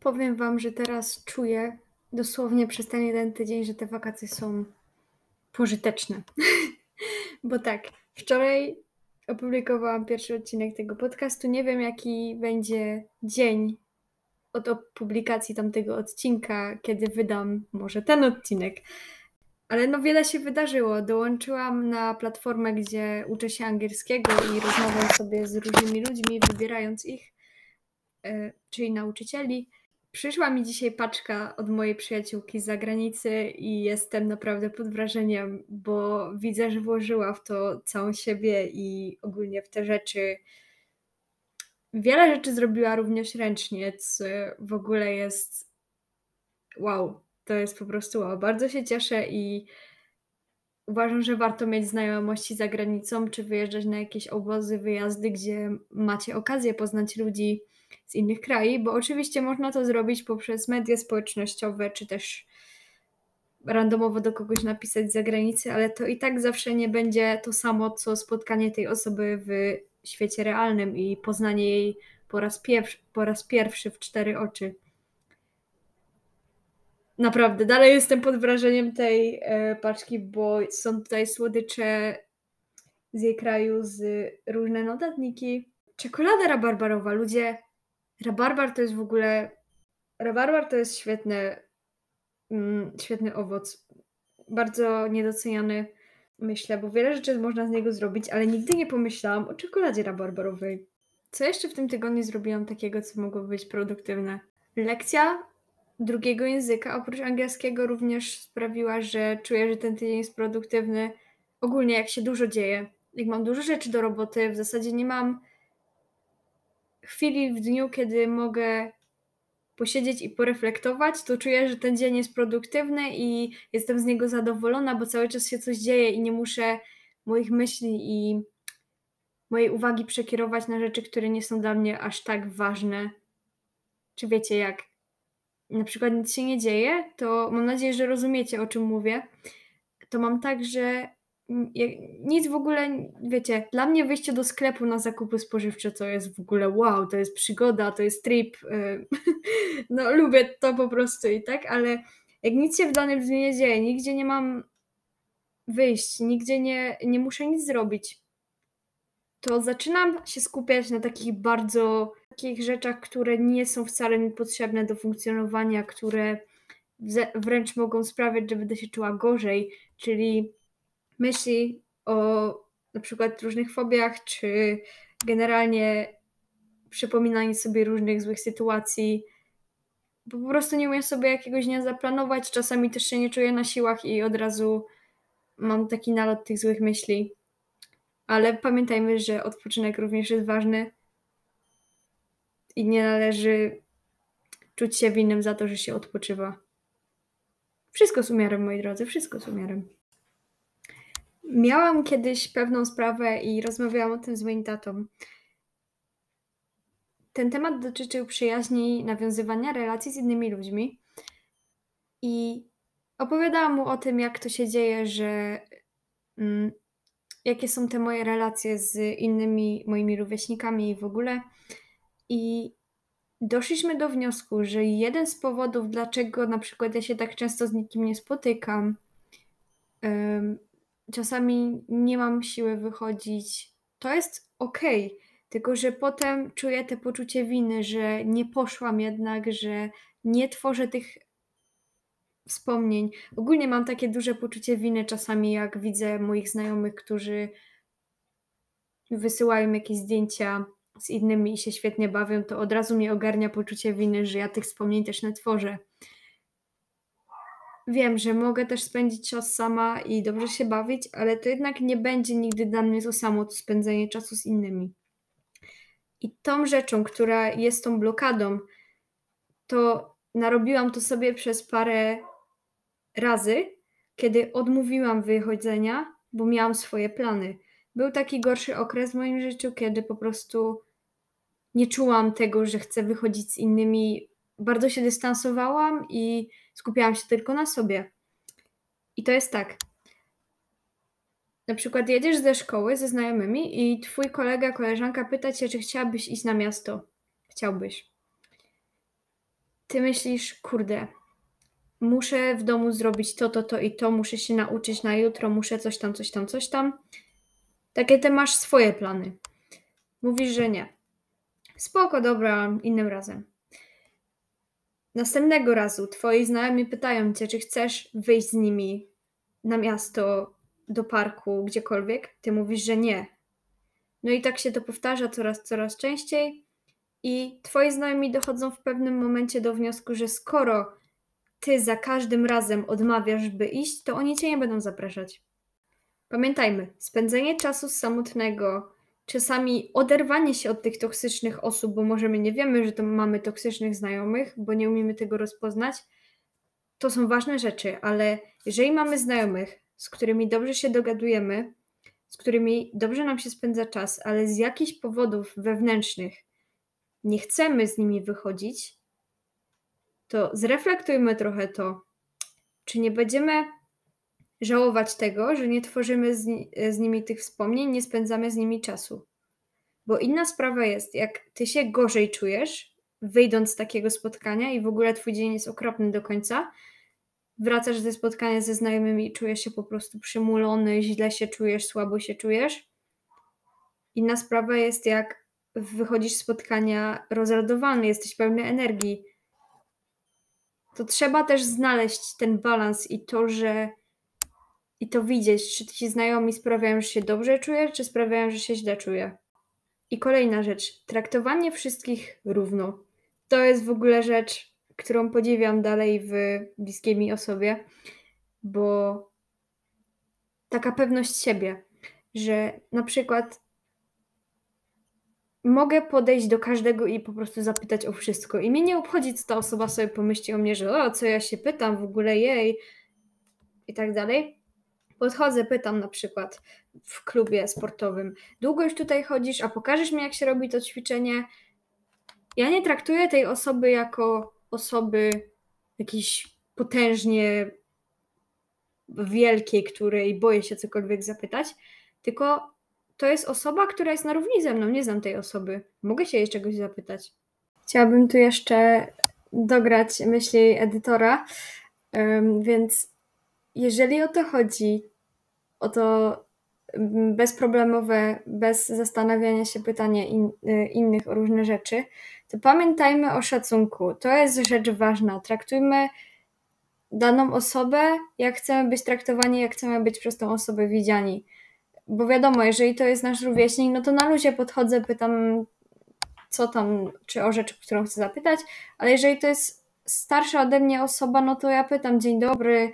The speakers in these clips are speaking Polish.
Powiem Wam, że teraz czuję dosłownie przez ten jeden tydzień, że te wakacje są pożyteczne. Bo tak, wczoraj opublikowałam pierwszy odcinek tego podcastu. Nie wiem, jaki będzie dzień od publikacji tamtego odcinka, kiedy wydam może ten odcinek. Ale no wiele się wydarzyło. Dołączyłam na platformę, gdzie uczę się angielskiego i rozmawiam sobie z różnymi ludźmi, wybierając ich, yy, czyli nauczycieli. Przyszła mi dzisiaj paczka od mojej przyjaciółki z zagranicy i jestem naprawdę pod wrażeniem, bo widzę, że włożyła w to całą siebie i ogólnie w te rzeczy. Wiele rzeczy zrobiła również ręcznie, co w ogóle jest wow, to jest po prostu wow. Bardzo się cieszę i uważam, że warto mieć znajomości za granicą, czy wyjeżdżać na jakieś obozy, wyjazdy, gdzie macie okazję poznać ludzi z innych krajów, bo oczywiście można to zrobić poprzez media społecznościowe, czy też randomowo do kogoś napisać z zagranicy, ale to i tak zawsze nie będzie to samo, co spotkanie tej osoby w świecie realnym i poznanie jej po raz, pierwszy, po raz pierwszy w cztery oczy. Naprawdę, dalej jestem pod wrażeniem tej e, paczki, bo są tutaj słodycze z jej kraju, z różne notatniki. Czekolada rabarbarowa, ludzie, Rabarbar to jest w ogóle. Rabarbar to jest świetny, mm, świetny owoc. Bardzo niedoceniany, myślę, bo wiele rzeczy można z niego zrobić, ale nigdy nie pomyślałam o czekoladzie rabarbarowej. Co jeszcze w tym tygodniu zrobiłam takiego, co mogło być produktywne? Lekcja drugiego języka, oprócz angielskiego, również sprawiła, że czuję, że ten tydzień jest produktywny. Ogólnie, jak się dużo dzieje, jak mam dużo rzeczy do roboty, w zasadzie nie mam chwili w dniu, kiedy mogę posiedzieć i poreflektować, to czuję, że ten dzień jest produktywny i jestem z niego zadowolona, bo cały czas się coś dzieje i nie muszę moich myśli i mojej uwagi przekierować na rzeczy, które nie są dla mnie aż tak ważne. Czy wiecie, jak na przykład nic się nie dzieje, to mam nadzieję, że rozumiecie, o czym mówię. To mam tak, że nic w ogóle, wiecie, dla mnie wyjście do sklepu na zakupy spożywcze to jest w ogóle wow, to jest przygoda, to jest trip. Y, no, lubię to po prostu i tak, ale jak nic się w danym dniu nie dzieje, nigdzie nie mam wyjść, nigdzie nie, nie muszę nic zrobić, to zaczynam się skupiać na takich bardzo takich rzeczach, które nie są wcale mi potrzebne do funkcjonowania, które wręcz mogą sprawiać, że będę się czuła gorzej, czyli myśli o na przykład różnych fobiach, czy generalnie przypominanie sobie różnych złych sytuacji. Bo po prostu nie umiem sobie jakiegoś dnia zaplanować. Czasami też się nie czuję na siłach i od razu mam taki nalot tych złych myśli. Ale pamiętajmy, że odpoczynek również jest ważny i nie należy czuć się winnym za to, że się odpoczywa. Wszystko z umiarem, moi drodzy, wszystko z umiarem. Miałam kiedyś pewną sprawę i rozmawiałam o tym z moim tatą. Ten temat dotyczył przyjaźni, nawiązywania relacji z innymi ludźmi. I opowiadałam mu o tym, jak to się dzieje, że mm, jakie są te moje relacje z innymi moimi rówieśnikami i w ogóle. I doszliśmy do wniosku, że jeden z powodów, dlaczego na przykład ja się tak często z nikim nie spotykam, czasami nie mam siły wychodzić. To jest okej, okay, tylko że potem czuję te poczucie winy, że nie poszłam jednak, że nie tworzę tych wspomnień. Ogólnie mam takie duże poczucie winy czasami, jak widzę moich znajomych, którzy wysyłają jakieś zdjęcia z innymi i się świetnie bawią, to od razu mnie ogarnia poczucie winy, że ja tych wspomnień też nie tworzę wiem, że mogę też spędzić czas sama i dobrze się bawić, ale to jednak nie będzie nigdy dla mnie to samo, to spędzenie czasu z innymi. I tą rzeczą, która jest tą blokadą, to narobiłam to sobie przez parę razy, kiedy odmówiłam wychodzenia, bo miałam swoje plany. Był taki gorszy okres w moim życiu, kiedy po prostu nie czułam tego, że chcę wychodzić z innymi. Bardzo się dystansowałam i skupiałam się tylko na sobie. I to jest tak. Na przykład jedziesz ze szkoły ze znajomymi i twój kolega, koleżanka pyta cię, czy chciałabyś iść na miasto. Chciałbyś. ty myślisz, kurde, muszę w domu zrobić to, to, to i to, muszę się nauczyć na jutro, muszę coś tam, coś tam, coś tam. Takie ty masz swoje plany. Mówisz, że nie. Spoko, dobra, innym razem. Następnego razu twoi znajomi pytają cię, czy chcesz wyjść z nimi na miasto, do parku, gdziekolwiek. Ty mówisz, że nie. No i tak się to powtarza coraz, coraz częściej. I twoi znajomi dochodzą w pewnym momencie do wniosku, że skoro ty za każdym razem odmawiasz, by iść, to oni cię nie będą zapraszać. Pamiętajmy, spędzenie czasu samotnego, czasami oderwanie się od tych toksycznych osób, bo może my nie wiemy, że to mamy toksycznych znajomych, bo nie umiemy tego rozpoznać, to są ważne rzeczy, ale jeżeli mamy znajomych, z którymi dobrze się dogadujemy, z którymi dobrze nam się spędza czas, ale z jakichś powodów wewnętrznych nie chcemy z nimi wychodzić, to zreflektujmy trochę to, czy nie będziemy żałować tego, że nie tworzymy z, z, nimi tych wspomnień, nie spędzamy z nimi czasu. Bo inna sprawa jest, jak ty się gorzej czujesz, wyjdąc z takiego spotkania i w ogóle twój dzień jest okropny do końca, wracasz ze spotkania ze znajomymi i czujesz się po prostu przymulony, źle się czujesz, słabo się czujesz. Inna sprawa jest, jak wychodzisz z spotkania rozradowany, jesteś pełny energii. To trzeba też znaleźć ten balans i to, że i to widzieć, czy ci znajomi sprawiają, że się dobrze czujesz, czy sprawiają, że się źle czuje. I kolejna rzecz, traktowanie wszystkich równo. To jest w ogóle rzecz, którą podziwiam dalej w bliskiej mi osobie, bo taka pewność siebie, że na przykład mogę podejść do każdego i po prostu zapytać o wszystko. I mnie nie obchodzi, co ta osoba sobie pomyśli o mnie, że o, co ja się pytam, w ogóle jej i tak dalej. Podchodzę, pytam na przykład w klubie sportowym, długo już tutaj chodzisz, a pokażesz mi, jak się robi to ćwiczenie? Ja nie traktuję tej osoby jako osoby jakiejś potężnie wielkiej, której boję się cokolwiek zapytać, tylko to jest osoba, która jest na równi ze mną, nie znam tej osoby. Mogę się jej czegoś zapytać. Chciałabym tu jeszcze dograć myśli edytora, więc jeżeli o to chodzi, o to bezproblemowe, bez zastanawiania się pytanie in, y, innych o różne rzeczy, to pamiętajmy o szacunku. To jest rzecz ważna. Traktujmy daną osobę, jak chcemy być traktowani, jak chcemy być przez tą osobę widziani. Bo wiadomo, jeżeli to jest nasz rówieśnik, no to na luzie podchodzę, pytam co tam, czy o rzecz, którą chcę zapytać, ale jeżeli to jest starsza ode mnie osoba, no to ja pytam dzień dobry,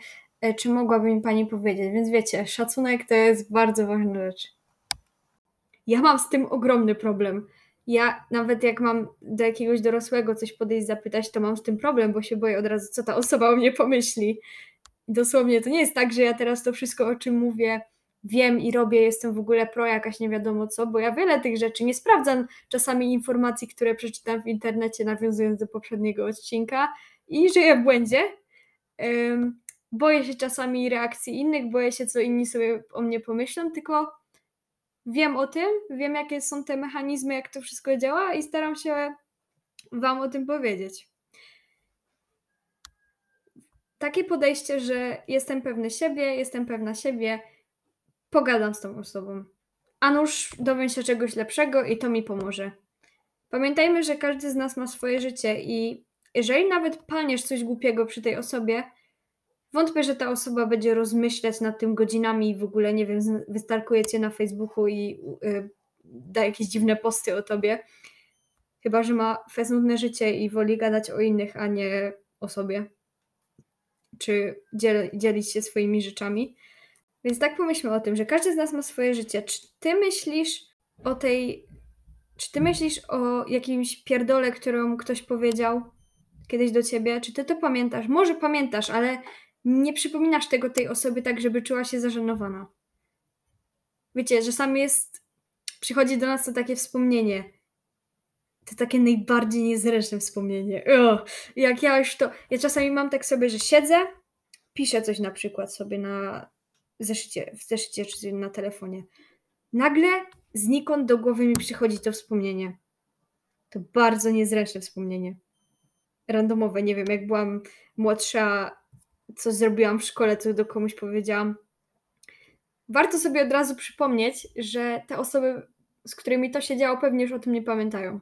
czy mogłaby mi pani powiedzieć. Więc wiecie, szacunek to jest bardzo ważna rzecz. Ja mam z tym ogromny problem ja nawet jak mam do jakiegoś dorosłego coś podejść, zapytać, to mam z tym problem, bo się boję od razu, co ta osoba o mnie pomyśli. Dosłownie to nie jest tak, że ja teraz to wszystko, o czym mówię, wiem i robię, jestem w ogóle pro jakaś nie wiadomo co, bo ja wiele tych rzeczy nie sprawdzam czasami informacji, które przeczytam w internecie, nawiązując do poprzedniego odcinka i żyję w błędzie. Um, boję się czasami reakcji innych, boję się, co inni sobie o mnie pomyślą, tylko wiem o tym, wiem jakie są te mechanizmy, jak to wszystko działa i staram się Wam o tym powiedzieć. Takie podejście, że jestem pewny siebie, jestem pewna siebie, pogadam z tą osobą. A nuż dowiem się czegoś lepszego i to mi pomoże. Pamiętajmy, że każdy z nas ma swoje życie i jeżeli nawet palniesz coś głupiego przy tej osobie, Wątpię, że ta osoba będzie rozmyślać nad tym godzinami i w ogóle, nie wiem, wystarkuje cię na Facebooku i y, da jakieś dziwne posty o tobie. Chyba, że ma fesnudne życie i woli gadać o innych, a nie o sobie. Czy dziel, dzielić się swoimi rzeczami. Więc tak pomyślmy o tym, że każdy z nas ma swoje życie. Czy ty myślisz o tej. Czy ty myślisz o jakimś pierdole, którą ktoś powiedział kiedyś do ciebie? Czy ty to pamiętasz? Może pamiętasz, ale nie przypominasz tego tej osobie tak, żeby czuła się zażenowana. Wiecie, że sam jest, przychodzi do nas to takie wspomnienie. To takie najbardziej niezręczne wspomnienie. Ugh. Jak ja już to, ja czasami mam tak sobie, że siedzę, piszę coś na przykład sobie na zeszycie, w zeszycie czy na telefonie. Nagle znikąd do głowy mi przychodzi to wspomnienie. To bardzo niezręczne wspomnienie. randomowe. Nie wiem, jak byłam młodsza, coś zrobiłam w szkole, co do komuś powiedziałam. Warto sobie od razu przypomnieć, że te osoby, z którymi to się działo, pewnie już o tym nie pamiętają.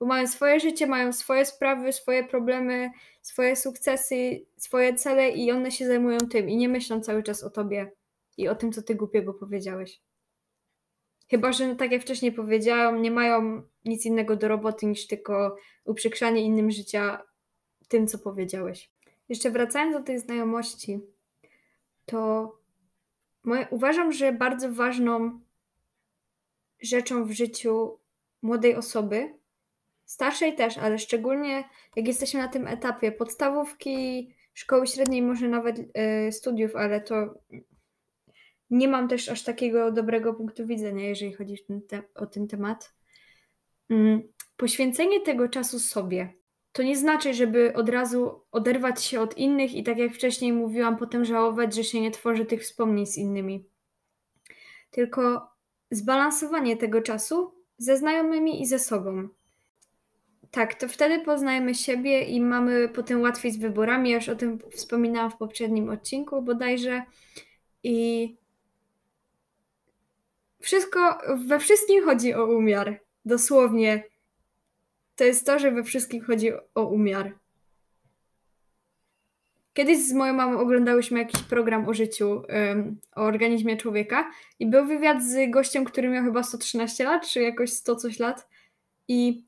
Bo mają swoje życie, mają swoje sprawy, swoje problemy, swoje sukcesy, swoje cele i one się zajmują tym i nie myślą cały czas o tobie i o tym, co ty głupiego powiedziałeś. Chyba, że tak jak wcześniej powiedziałam, nie mają nic innego do roboty niż tylko uprzykrzanie innym życia tym, co powiedziałeś. Jeszcze wracając do tej znajomości, to moje, uważam, że bardzo ważną rzeczą w życiu młodej osoby, starszej też, ale szczególnie jak jesteśmy na tym etapie podstawówki, szkoły średniej, może nawet y, studiów, ale to nie mam też aż takiego dobrego punktu widzenia, jeżeli chodzi te, o ten temat. Mm, poświęcenie tego czasu sobie to nie znaczy, żeby od razu oderwać się od innych i tak jak wcześniej mówiłam, potem żałować, że się nie tworzy tych wspomnień z innymi. Tylko zbalansowanie tego czasu ze znajomymi i ze sobą. Tak, to wtedy poznajemy siebie i mamy potem łatwiej z wyborami. Ja już o tym wspominałam w poprzednim odcinku bodajże. I wszystko, we wszystkim chodzi o umiar. Dosłownie. To jest to, że we wszystkim chodzi o umiar. Kiedyś z moją mamą oglądałyśmy jakiś program o życiu, um, o organizmie człowieka i był wywiad z gościem, który miał chyba 113 lat, czy jakoś 100 coś lat i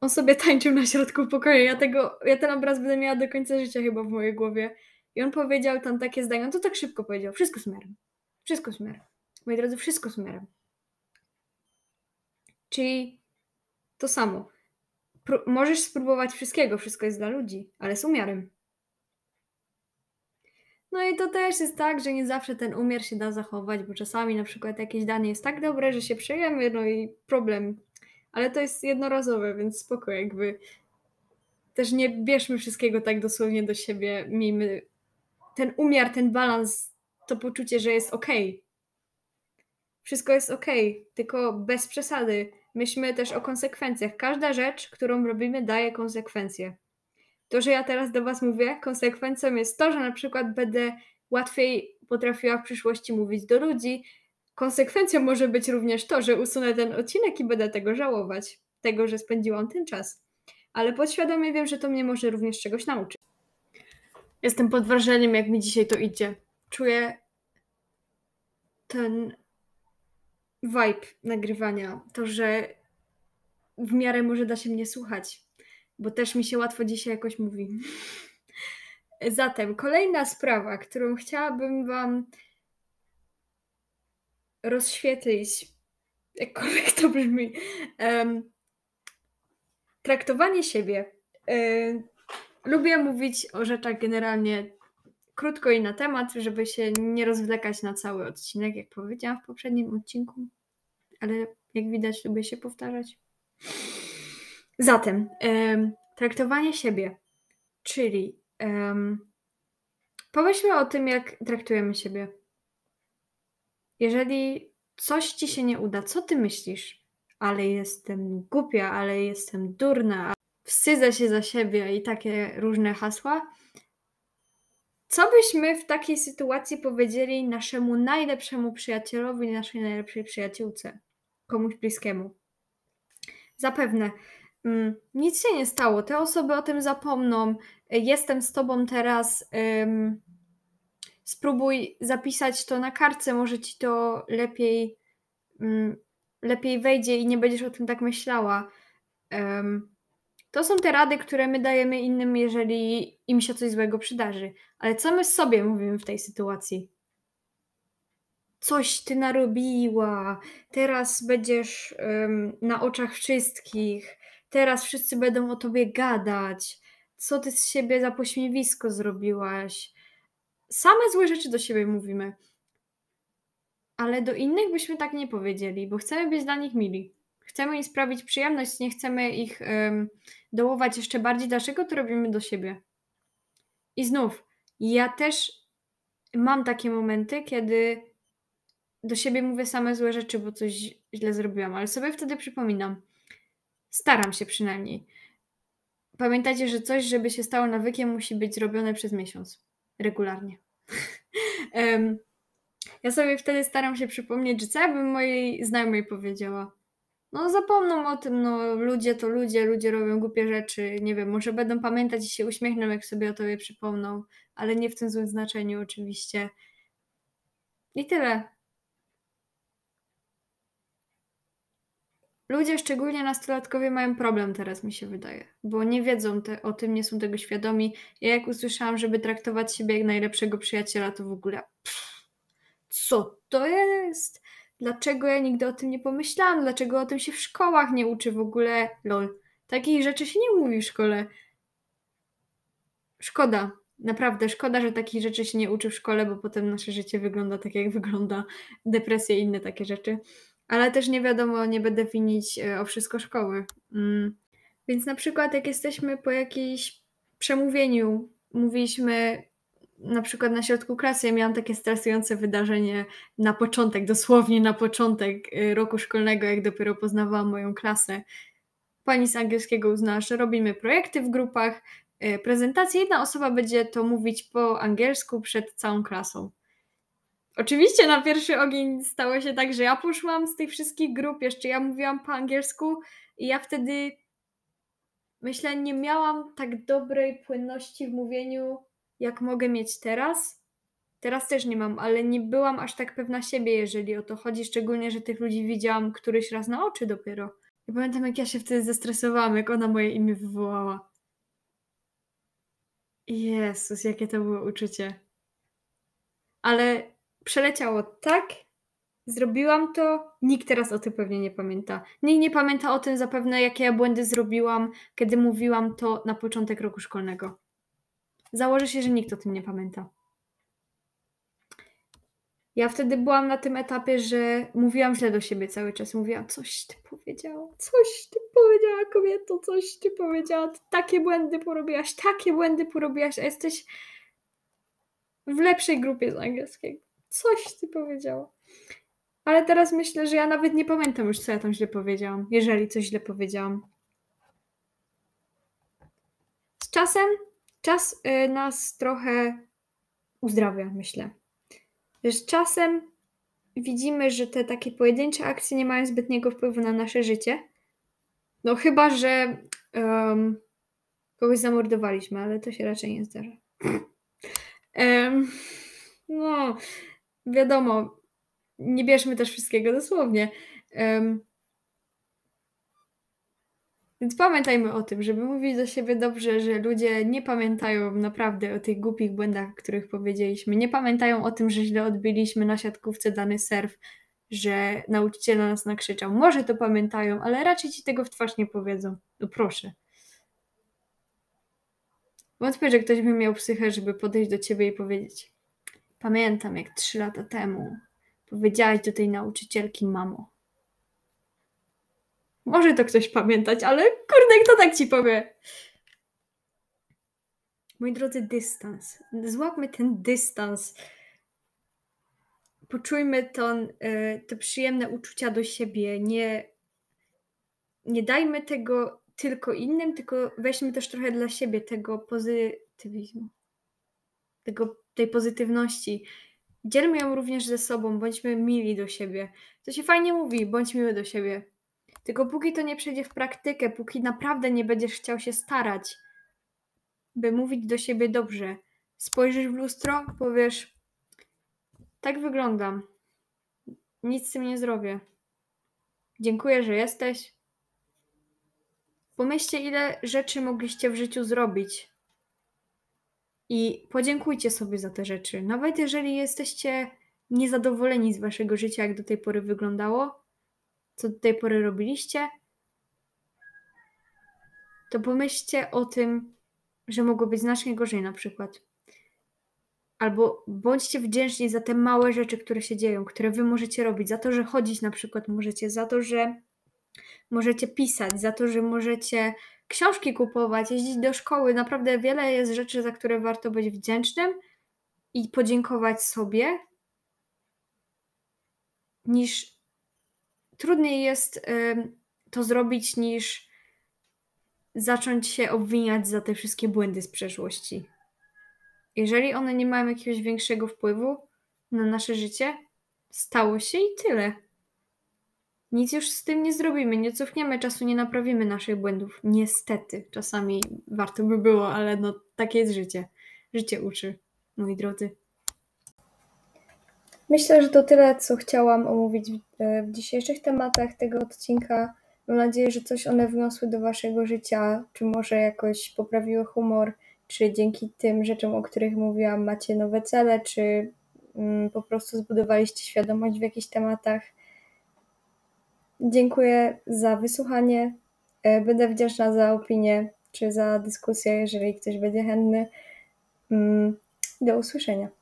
on sobie tańczył na środku pokoju. Ja tego, ja ten obraz będę miała do końca życia chyba w mojej głowie. I on powiedział tam takie zdanie, on to tak szybko powiedział, wszystko z miarą. Wszystko z miarą. Moi drodzy, wszystko z miarą. Czyli to samo. Możesz spróbować wszystkiego, wszystko jest dla ludzi, ale z umiarem. No i to też jest tak, że nie zawsze ten umiar się da zachować, bo czasami na przykład jakieś danie jest tak dobre, że się przyjemy, no i problem. Ale to jest jednorazowe, więc spoko, jakby też nie bierzmy wszystkiego tak dosłownie do siebie. Miejmy ten umiar, ten balans, to poczucie, że jest ok. Wszystko jest ok, tylko bez przesady. Myślmy też o konsekwencjach. Każda rzecz, którą robimy, daje konsekwencje. To, że ja teraz do Was mówię, konsekwencją jest to, że na przykład będę łatwiej potrafiła w przyszłości mówić do ludzi. Konsekwencją może być również to, że usunę ten odcinek i będę tego żałować. Tego, że spędziłam ten czas. Ale podświadomie wiem, że to mnie może również czegoś nauczyć. Jestem pod wrażeniem, jak mi dzisiaj to idzie. Czuję ten vibe nagrywania. To, że w miarę może da się mnie słuchać bo też mi się łatwo dzisiaj jakoś mówi. Zatem kolejna sprawa, którą chciałabym Wam rozświetlić, jakkolwiek to brzmi, um, traktowanie siebie. Um, lubię mówić o rzeczach generalnie krótko i na temat, żeby się nie rozwlekać na cały odcinek, jak powiedziałam w poprzednim odcinku, ale jak widać, lubię się powtarzać. Zatem, um, traktowanie siebie, czyli um, pomyślmy o tym, jak traktujemy siebie. Jeżeli coś ci się nie uda, co ty myślisz? Ale jestem głupia, ale jestem durna, wstydzę się za siebie i takie różne hasła. Co byśmy w takiej sytuacji powiedzieli naszemu najlepszemu przyjacielowi, naszej najlepszej przyjaciółce, komuś bliskiemu? Zapewne Mm, nic się nie stało. Te osoby o tym zapomną. Jestem z tobą teraz. spróbuj zapisać to na kartce, może ci to lepiej, mm, lepiej wejdzie i nie będziesz o tym tak myślała. To są te rady, które my dajemy innym, jeżeli im się coś złego przydarzy. Ale co my sobie mówimy w tej sytuacji? Coś ty narobiła, teraz będziesz na oczach wszystkich teraz wszyscy będą o tobie gadać, co ty z siebie za pośmiewisko zrobiłaś. Same złe rzeczy do siebie mówimy. Ale do innych byśmy tak nie powiedzieli, bo chcemy być dla nich mili. Chcemy im sprawić przyjemność, nie chcemy ich um, dołować jeszcze bardziej. Dlaczego to robimy do siebie? I znów, ja też mam takie momenty, kiedy do siebie mówię same złe rzeczy, bo coś źle zrobiłam, ale sobie wtedy przypominam Staram się przynajmniej. pamiętajcie, że coś, żeby się stało nawykiem, musi być zrobione przez miesiąc. Regularnie. ja sobie wtedy staram się przypomnieć, że co ja bym mojej znajomej powiedziała. No zapomną o tym, no ludzie to ludzie, ludzie robią głupie rzeczy, nie wiem, może będą pamiętać i się uśmiechną, jak sobie o tobie przypomną, ale nie w tym złym znaczeniu oczywiście. I tyle. Ludzie, szczególnie nastolatkowie, mają problem teraz, mi się wydaje, bo nie wiedzą te, o tym, nie są tego świadomi. Ja jak usłyszałam, żeby traktować siebie jak najlepszego przyjaciela, to w ogóle pff, co to jest? Dlaczego ja nigdy o tym nie pomyślałam? Dlaczego o tym się w szkołach nie uczy w ogóle? Lol. Takich rzeczy się nie mówi w szkole. Szkoda. Naprawdę szkoda, że takich rzeczy się nie uczy w szkole, bo potem nasze życie wygląda tak, jak wygląda. Depresje i inne takie rzeczy. Ale też nie wiadomo, nie będę winić e, o wszystko szkoły. Mm. Więc na przykład, jak jesteśmy po jakimś przemówieniu, mówiliśmy na przykład na środku klasy ja miałam takie stresujące wydarzenie na początek, dosłownie na początek y, roku szkolnego, jak dopiero poznawałam moją klasę. Pani z angielskiego uznała, że robimy projekty w grupach, y, prezentację. Jedna osoba będzie to mówić po angielsku przed całą klasą. Oczywiście na pierwszy ogień stało się tak, że ja poszłam z tych wszystkich grup, jeszcze ja mówiłam po angielsku i ja wtedy myślę, nie miałam tak dobrej płynności w mówieniu jak mogę mieć teraz. Teraz też nie mam, ale nie byłam aż tak pewna siebie, jeżeli o to chodzi, szczególnie, że tych ludzi widziałam któryś raz na oczy dopiero. I pamiętam, jak ja się wtedy zestresowałam, jak ona moje imię wywołała. Jezus, jakie to było uczucie. Ale przeleciało tak, zrobiłam to, nikt teraz o tym pewnie nie pamięta. Nikt nie pamięta o tym zapewne, jakie ja błędy zrobiłam, kiedy mówiłam to na początek roku szkolnego. Założę się, że nikt o tym nie pamięta. Ja wtedy byłam na tym etapie, że mówiłam źle do siebie cały czas. Mówiłam, coś ty powiedziała, coś ty powiedziała, kobieto, coś ty powiedziała, ty takie błędy porobiłaś, takie błędy porobiłaś, a jesteś w lepszej grupie z angielskiego. Coś ty powiedziała. Ale teraz myślę, że ja nawet nie pamiętam już, co ja tam źle powiedziałam, jeżeli coś źle powiedziałam. Z czasem czas y, nas trochę uzdrawia, myślę. Z czasem widzimy, że te takie pojedyncze akcje nie mają zbytniego wpływu na nasze życie. No chyba, że um, kogoś zamordowaliśmy, ale to się raczej nie zdarza. um, no, wiadomo, nie bierzmy też wszystkiego dosłownie. Um, więc pamiętajmy o tym, żeby mówić do siebie dobrze, że ludzie nie pamiętają naprawdę o tych głupich błędach, których powiedzieliśmy. Nie pamiętają o tym, że źle odbiliśmy na siatkówce dany serw, że nauczyciel na nas nakrzyczał. Może to pamiętają, ale raczej ci tego w twarz nie powiedzą. No proszę. Wątpię, że ktoś by miał psychę, żeby podejść do ciebie i powiedzieć: Pamiętam, jak trzy lata temu powiedziałaś do tej nauczycielki, mamo, może to ktoś pamiętać, ale kurde, kto tak ci powie? Moi drodzy, dystans. Złapmy ten dystans. Poczujmy to, te przyjemne uczucia do siebie. Nie, nie dajmy tego tylko innym, tylko weźmy też trochę dla siebie tego pozytywizmu, tego, tej pozytywności. Dzielmy ją również ze sobą, bądźmy mili do siebie. To się fajnie mówi, bądź miły do siebie. Tylko póki to nie przejdzie w praktykę, póki naprawdę nie będziesz chciał się starać, by mówić do siebie dobrze, spojrzysz w lustro, powiesz: Tak wyglądam. Nic z tym nie zrobię. Dziękuję, że jesteś. Pomyślcie, ile rzeczy mogliście w życiu zrobić. I podziękujcie sobie za te rzeczy. Nawet jeżeli jesteście niezadowoleni z waszego życia, jak do tej pory wyglądało, co do tej pory robiliście, to pomyślcie o tym, że mogło być znacznie gorzej na przykład. Albo bądźcie wdzięczni za te małe rzeczy, które się dzieją, które wy możecie robić, za to, że chodzić na przykład możecie, za to, że możecie pisać, za to, że możecie książki kupować, jeździć do szkoły. Naprawdę wiele jest rzeczy, za które warto być wdzięcznym i podziękować sobie, niż trudniej jest to zrobić niż zacząć się obwiniać za te wszystkie błędy z przeszłości. Jeżeli one nie mają jakiegoś większego wpływu na nasze życie, stało się i tyle. Nic już z tym nie zrobimy, nie cofniemy czasu, nie naprawimy naszych błędów. Niestety, czasami warto by było, ale no takie jest życie. Życie uczy, moi drodzy. Myślę, że to tyle, co chciałam omówić w dzisiejszych tematach tego odcinka. Mam nadzieję, że coś one wniosły do waszego życia, czy może jakoś poprawiły humor, czy dzięki tym rzeczom, o których mówiłam, macie nowe cele, czy mm, po prostu zbudowaliście świadomość w jakichś tematach. Dziękuję za wysłuchanie. E, będę wdzięczna za opinię czy za dyskusję, jeżeli ktoś będzie chętny. Mm, do usłyszenia.